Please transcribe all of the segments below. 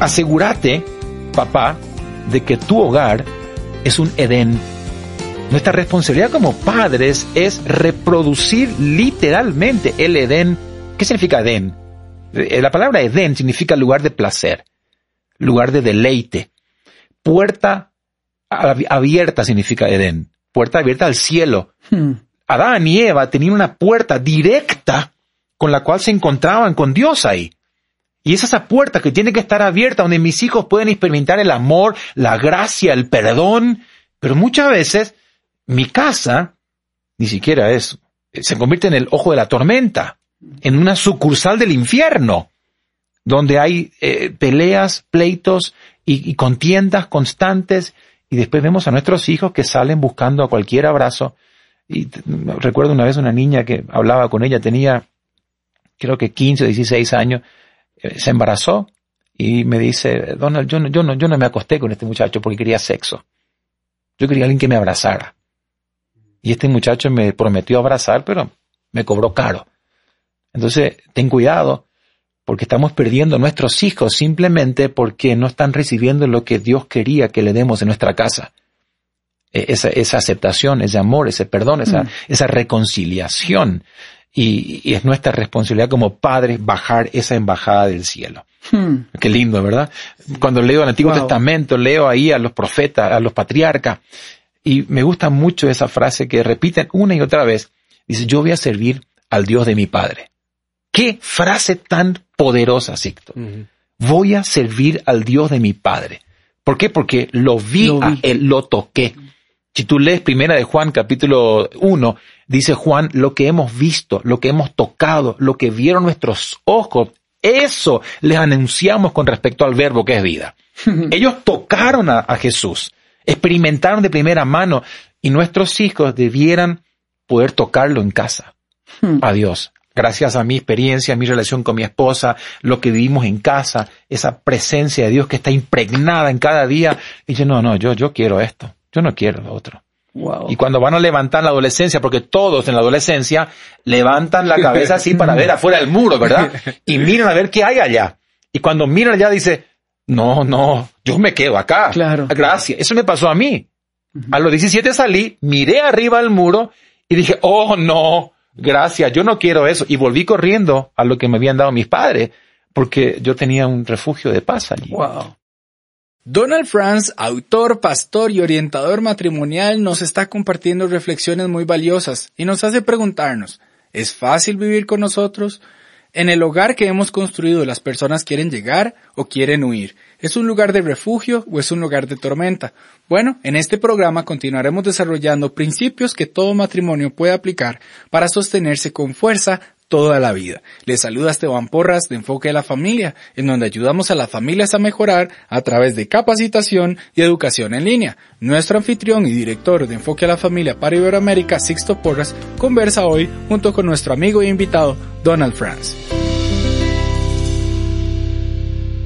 asegúrate, papá, de que tu hogar es un Edén. Nuestra responsabilidad como padres es reproducir literalmente el Edén. ¿Qué significa Edén? Eh, La palabra Edén significa lugar de placer, lugar de deleite. Puerta ab- abierta significa Edén. Puerta abierta al cielo. Hmm. Adán y Eva tenían una puerta directa con la cual se encontraban con Dios ahí. Y es esa puerta que tiene que estar abierta donde mis hijos pueden experimentar el amor, la gracia, el perdón. Pero muchas veces mi casa ni siquiera es, se convierte en el ojo de la tormenta, en una sucursal del infierno, donde hay eh, peleas, pleitos y, y contiendas constantes. Y después vemos a nuestros hijos que salen buscando a cualquier abrazo. Y recuerdo una vez una niña que hablaba con ella, tenía creo que 15 o 16 años, se embarazó y me dice, Donald, yo no, yo, no, yo no me acosté con este muchacho porque quería sexo. Yo quería alguien que me abrazara. Y este muchacho me prometió abrazar, pero me cobró caro. Entonces, ten cuidado, porque estamos perdiendo a nuestros hijos simplemente porque no están recibiendo lo que Dios quería que le demos en nuestra casa. E- Esa, esa aceptación, ese amor, ese perdón, esa, Mm. esa reconciliación. Y, y es nuestra responsabilidad como padres bajar esa embajada del cielo. Hmm. Qué lindo, ¿verdad? Cuando leo el Antiguo Wow. Testamento, leo ahí a los profetas, a los patriarcas, y me gusta mucho esa frase que repiten una y otra vez. Dice, yo voy a servir al Dios de mi Padre. Qué frase tan poderosa, Sicto. Voy a servir al Dios de mi Padre. ¿Por qué? Porque lo vi, Lo a vi. él, lo toqué. Si tú lees primera de Juan capítulo 1, dice Juan, lo que hemos visto, lo que hemos tocado, lo que vieron nuestros ojos, eso les anunciamos con respecto al verbo que es vida. Ellos tocaron a, a Jesús, experimentaron de primera mano y nuestros hijos debieran poder tocarlo en casa. Hmm. A Dios. Gracias a mi experiencia, a mi relación con mi esposa, lo que vivimos en casa, esa presencia de Dios que está impregnada en cada día. Yo, no, no, yo, yo quiero esto. Yo no quiero lo otro. Wow. Y cuando van a levantar la adolescencia, porque todos en la adolescencia levantan la cabeza así para ver afuera del muro, ¿verdad? Y miran a ver qué hay allá. Y cuando miran allá dice, no, no, yo me quedo acá. Claro. Gracias. Eso me pasó a mí. A los 17 salí, miré arriba al muro y dije, oh no, gracias, yo no quiero eso. Y volví corriendo a lo que me habían dado mis padres, porque yo tenía un refugio de paz allí. Wow. Donald Franz, autor, pastor y orientador matrimonial, nos está compartiendo reflexiones muy valiosas y nos hace preguntarnos, ¿es fácil vivir con nosotros? En el hogar que hemos construido, ¿las personas quieren llegar o quieren huir? ¿Es un lugar de refugio o es un lugar de tormenta? Bueno, en este programa continuaremos desarrollando principios que todo matrimonio puede aplicar para sostenerse con fuerza toda la vida. Les saluda Esteban Porras de Enfoque de la Familia, en donde ayudamos a las familias a mejorar a través de capacitación y educación en línea. Nuestro anfitrión y director de Enfoque a la Familia para Iberoamérica, Sixto Porras, conversa hoy junto con nuestro amigo e invitado, Donald Franz.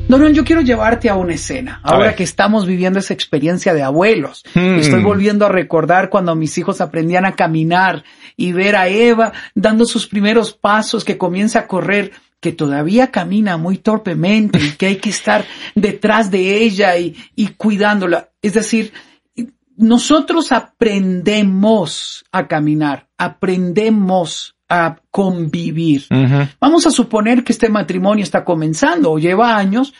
Donald, yo quiero llevarte a una escena. Ahora que estamos viviendo esa experiencia de abuelos, Hmm. estoy volviendo a recordar cuando mis hijos aprendían a caminar y ver a Eva dando sus primeros pasos, que comienza a correr, que todavía camina muy torpemente y que hay que estar detrás de ella y, y cuidándola. Es decir, nosotros aprendemos a caminar, aprendemos a convivir. Vamos a suponer que este matrimonio está comenzando o lleva años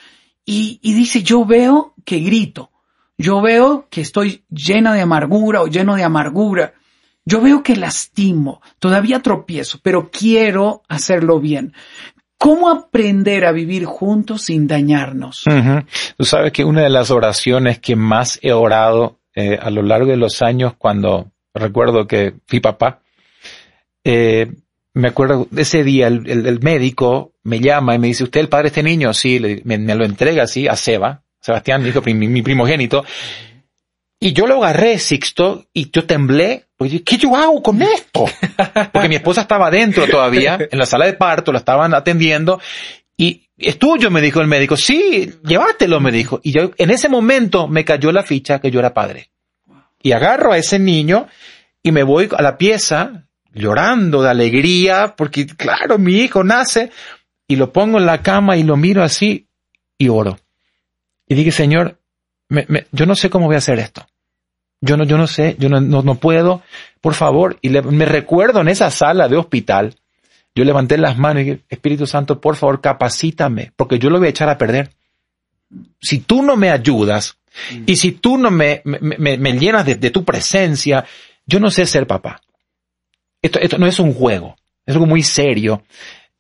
y, y dice, yo veo que grito, yo veo que estoy llena de amargura o lleno de amargura, yo veo que lastimo, todavía tropiezo, pero quiero hacerlo bien. ¿Cómo aprender a vivir juntos sin dañarnos? Tú sabes que una de las oraciones que más he orado eh, a lo largo de los años cuando recuerdo que fui papá, eh, me acuerdo ese día el, el- médico me llama y me dice, ¿usted el padre de este niño? Sí, me, lo entrega así a Seba, Sebastián, mi hijo, mi, primogénito. Y yo lo agarré, Sixto, y yo temblé, porque ¿qué yo hago con esto? Porque mi esposa estaba adentro todavía, en la sala de parto, la estaban atendiendo, y es tuyo, me dijo el médico. Sí, llévatelo, me dijo. Y yo, en ese momento me cayó la ficha que yo era padre. Y agarro a ese niño y me voy a la pieza llorando de alegría, porque claro, mi hijo nace, y lo pongo en la cama y lo miro así y oro. Y dije, Señor, me, yo no sé cómo voy a hacer esto. Yo no, yo no sé, yo no, no, no puedo, por favor. Y me recuerdo en esa sala de hospital, yo levanté las manos y dije, Espíritu Santo, por favor, capacítame, porque yo lo voy a echar a perder. Si tú no me ayudas y si tú no me, me, llenas de, tu presencia, yo no sé ser papá. Esto, esto no es un juego, es algo muy serio.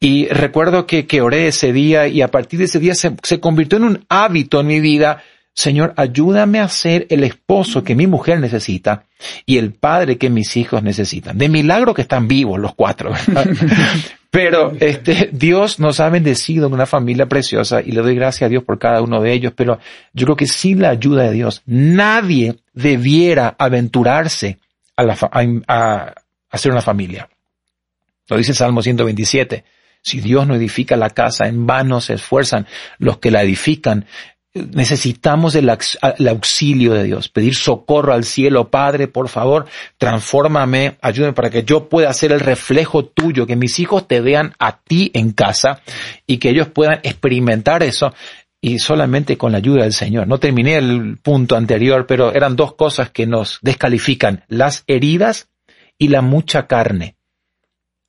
Y recuerdo que, que oré ese día y a partir de ese día se, se convirtió en un hábito en mi vida Señor, ayúdame a ser el esposo que mi mujer necesita y el padre que mis hijos necesitan. De milagro que están vivos los cuatro, ¿verdad? Pero este, Dios nos ha bendecido en una familia preciosa y le doy gracias a Dios por cada uno de ellos, pero yo creo que sin la ayuda de Dios, nadie debiera aventurarse a, la, a, a hacer una familia. Lo dice Salmo 127. Si Dios no edifica la casa, en vano se esfuerzan los que la edifican necesitamos el, auxilio de Dios, pedir socorro al cielo, Padre, por favor, transfórmame, ayúdame para que yo pueda ser el reflejo tuyo, que mis hijos te vean a ti en casa y que ellos puedan experimentar eso y solamente con la ayuda del Señor. No terminé el punto anterior, pero eran dos cosas que nos descalifican, las heridas y la mucha carne.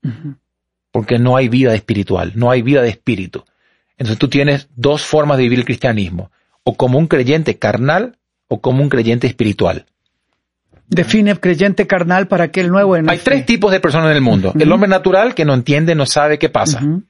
Uh -huh. Porque no hay vida espiritual, no hay vida de espíritu. Entonces tú tienes dos formas de vivir el cristianismo, o como un creyente carnal o como un creyente espiritual. Define creyente carnal para aquel nuevo. En Hay fe. tres tipos de personas en el mundo. Uh -huh. El hombre natural que no entiende, no sabe qué pasa, uh -huh.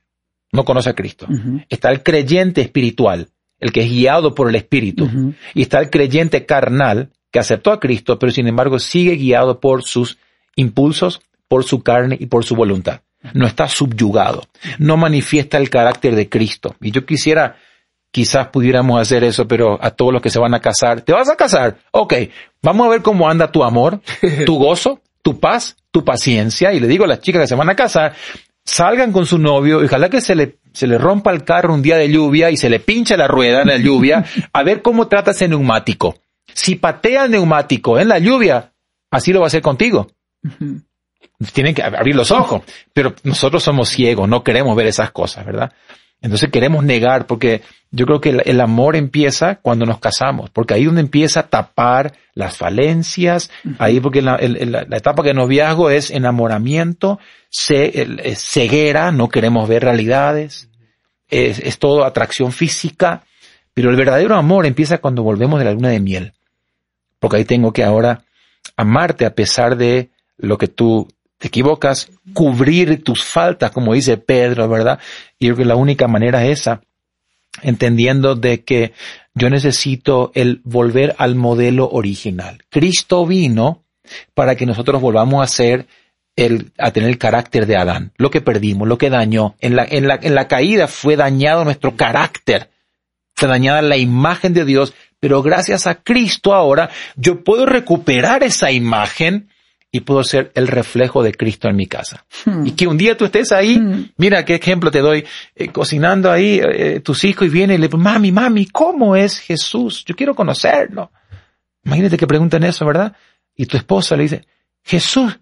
no conoce a Cristo. Uh -huh. Está el creyente espiritual, el que es guiado por el Espíritu. Y está el creyente carnal que aceptó a Cristo, pero sin embargo sigue guiado por sus impulsos, por su carne y por su voluntad no está subyugado, no manifiesta el carácter de Cristo. Y yo quisiera, quizás pudiéramos hacer eso, pero a todos los que se van a casar, ¿te vas a casar? Ok, vamos a ver cómo anda tu amor, tu gozo, tu paz, tu paciencia. Y le digo a las chicas que se van a casar, salgan con su novio, y ojalá que se le, se le rompa el carro un día de lluvia y se le pinche la rueda en la lluvia, a ver cómo trata ese neumático. Si patea el neumático en la lluvia, así lo va a hacer contigo tienen que abrir los ojos, pero nosotros somos ciegos, no queremos ver esas cosas, ¿verdad? Entonces queremos negar, porque yo creo que el, el amor empieza cuando nos casamos, porque ahí es donde empieza a tapar las falencias, uh -huh. ahí porque la, el, la, la, etapa de noviazgo es enamoramiento, es ceguera, no queremos ver realidades, es, es todo atracción física, pero el verdadero amor empieza cuando volvemos de la luna de miel, porque ahí tengo que ahora amarte a pesar de lo que tú te equivocas, cubrir tus faltas, como dice Pedro, ¿verdad? Y yo creo que la única manera es esa, entendiendo de que yo necesito el volver al modelo original. Cristo vino para que nosotros volvamos a ser el, a tener el carácter de Adán, lo que perdimos, lo que dañó. En la, en la, en la caída fue dañado nuestro carácter, fue dañada la imagen de Dios, pero gracias a Cristo ahora yo puedo recuperar esa imagen y puedo ser el reflejo de Cristo en mi casa. Hmm. Y que un día tú estés ahí, hmm. mira qué ejemplo te doy, eh, cocinando ahí eh, tus hijos y vienen y le mami, mami, ¿cómo es Jesús? Yo quiero conocerlo. Imagínate que preguntan eso, ¿verdad? Y tu esposa le dice, Jesús,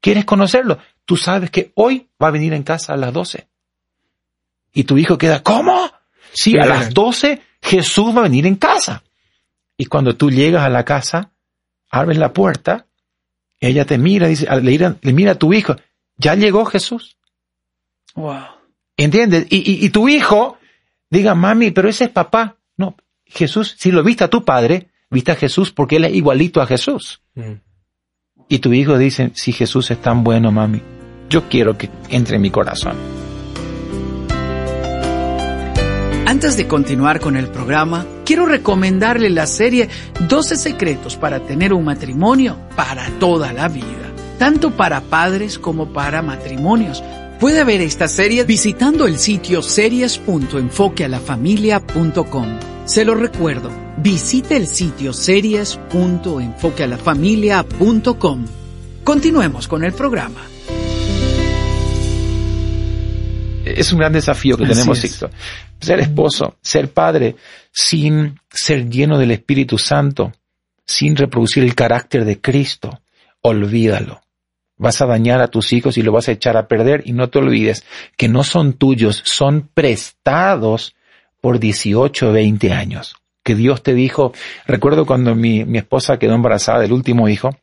¿quieres conocerlo? Tú sabes que hoy va a venir en casa a las 12. Y tu hijo queda, ¿cómo? Sí, a las 12 Jesús va a venir en casa. Y cuando tú llegas a la casa, abres la puerta ella te mira, dice, le, le mira a tu hijo, ya llegó Jesús. Wow. ¿Entiendes? Y, y, y, tu hijo diga, mami, pero ese es papá. No, Jesús, si lo viste a tu padre, viste a Jesús porque él es igualito a Jesús. Mm. Y tu hijo dice, si Jesús es tan bueno, mami, yo quiero que entre en mi corazón. Antes de continuar con el programa, quiero recomendarle la serie 12 secretos para tener un matrimonio para toda la vida, tanto para padres como para matrimonios. Puede ver esta serie visitando el sitio series.enfoquealafamilia.com. Se lo recuerdo, visite el sitio series.enfoquealafamilia.com. Continuemos con el programa. Es un gran desafío que Así tenemos, Sixto. Ser esposo, ser padre, sin ser lleno del Espíritu Santo, sin reproducir el carácter de Cristo, olvídalo. Vas a dañar a tus hijos y lo vas a echar a perder y no te olvides que no son tuyos, son prestados por 18 o 20 años. que Dios te dijo, recuerdo cuando mi, mi esposa quedó embarazada del último hijo,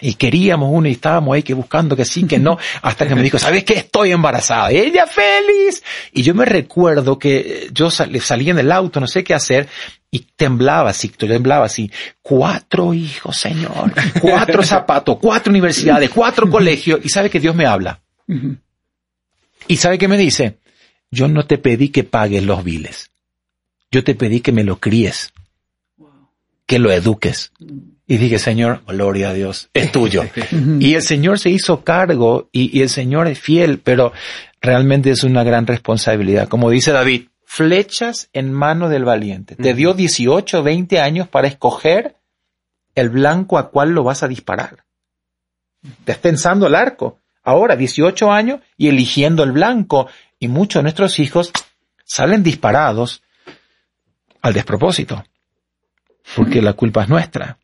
y queríamos uno y estábamos ahí que buscando que sí, que no, hasta que me dijo, ¿sabes qué? Estoy embarazada. Y ella feliz. Y yo me recuerdo que yo salí en el auto, no sé qué hacer, y temblaba así, temblaba así. Cuatro hijos, Señor. Cuatro zapatos, cuatro universidades, cuatro colegios. Y sabe que Dios me habla. Y sabe que me dice, yo no te pedí que pagues los biles. Yo te pedí que me lo críes, que lo eduques. Y dije, Señor, gloria a Dios, es tuyo. y el Señor se hizo cargo y, el Señor es fiel, pero realmente es una gran responsabilidad. Como dice David, flechas en mano del valiente. Te dio 18, 20 años para escoger el blanco a cuál lo vas a disparar. Estás pensando el arco. Ahora, 18 años y eligiendo el blanco. Y muchos de nuestros hijos salen disparados al despropósito. Porque la culpa es nuestra.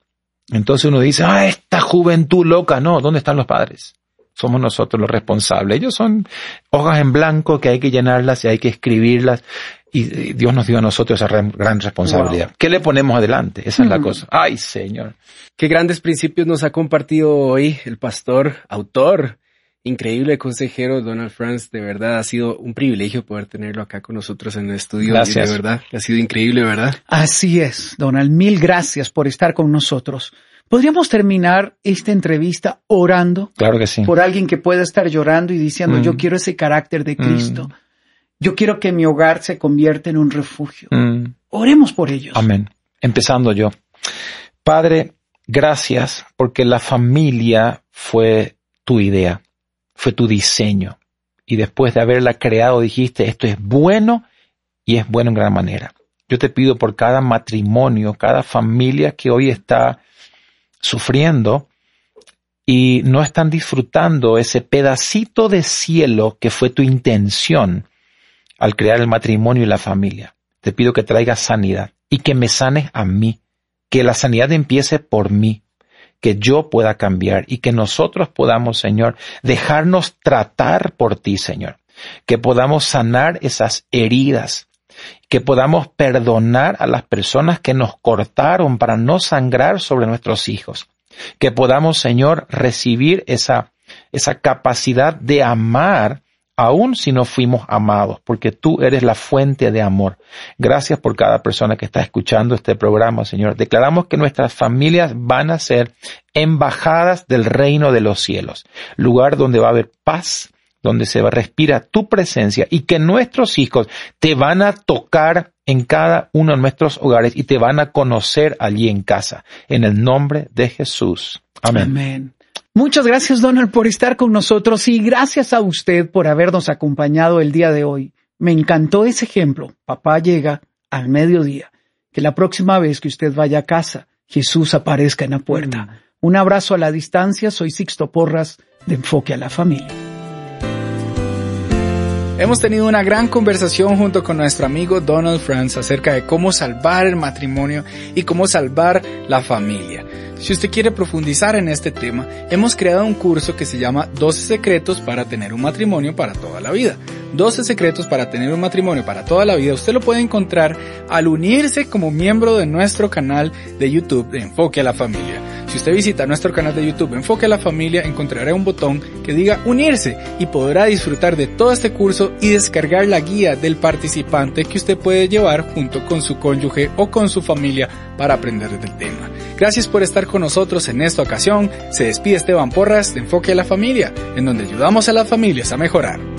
Entonces uno dice, ah, esta juventud loca. No, ¿dónde están los padres? Somos nosotros los responsables. Ellos son hojas en blanco que hay que llenarlas y hay que escribirlas. Y Dios nos dio a nosotros esa gran responsabilidad. ¿Qué le ponemos adelante? Esa es la cosa. Ay, Señor. Qué grandes principios nos ha compartido hoy el pastor, autor, increíble consejero Donald Franz. De verdad ha sido un privilegio poder tenerlo acá con nosotros en el estudio. Gracias. De verdad, ha sido increíble, ¿verdad? Así es, Donald. Mil gracias por estar con nosotros. ¿Podríamos terminar esta entrevista orando? Claro que sí. Por alguien que pueda estar llorando y diciendo, yo mm. quiero ese carácter de Cristo. Mm. Yo quiero que mi hogar se convierta en un refugio. Mm. Oremos por ellos. Amén. Empezando yo. Padre, gracias porque la familia fue tu idea fue tu diseño. Y después de haberla creado dijiste, esto es bueno y es bueno en gran manera. Yo te pido por cada matrimonio, cada familia que hoy está sufriendo y no están disfrutando ese pedacito de cielo que fue tu intención al crear el matrimonio y la familia. Te pido que traigas sanidad y que me sanes a mí, que la sanidad empiece por mí, que yo pueda cambiar y que nosotros podamos, Señor, dejarnos tratar por ti, Señor. Que podamos sanar esas heridas, que podamos perdonar a las personas que nos cortaron para no sangrar sobre nuestros hijos. Que podamos, Señor, recibir esa, esa capacidad de amar aun si no fuimos amados, porque tú eres la fuente de amor. Gracias por cada persona que está escuchando este programa, Señor. Declaramos que nuestras familias van a ser embajadas del reino de los cielos, lugar donde va a haber paz, donde se va a respirar tu presencia y que nuestros hijos te van a tocar en cada uno de nuestros hogares y te van a conocer allí en casa. En el nombre de Jesús. Amén. Muchas gracias, Donald, por estar con nosotros y gracias a usted por habernos acompañado el día de hoy. Me encantó ese ejemplo. Papá llega al mediodía. Que la próxima vez que usted vaya a casa, Jesús aparezca en la puerta. Un abrazo a la distancia. Soy Sixto Porras de Enfoque a la Familia. Hemos tenido una gran conversación junto con nuestro amigo Donald Franz acerca de cómo salvar el matrimonio y cómo salvar la familia. Si usted quiere profundizar en este tema, hemos creado un curso que se llama 12 secretos para tener un matrimonio para toda la vida. 12 secretos para tener un matrimonio para toda la vida. Usted lo puede encontrar al unirse como miembro de nuestro canal de YouTube de Enfoque a la Familia. Si usted visita nuestro canal de YouTube Enfoque a la Familia, encontrará un botón que diga unirse y podrá disfrutar de todo este curso y descargar la guía del participante que usted puede llevar junto con su cónyuge o con su familia para aprender del tema. Gracias por estar con nosotros en esta ocasión. Se despide Esteban Porras de Enfoque a la Familia, en donde ayudamos a las familias a mejorar.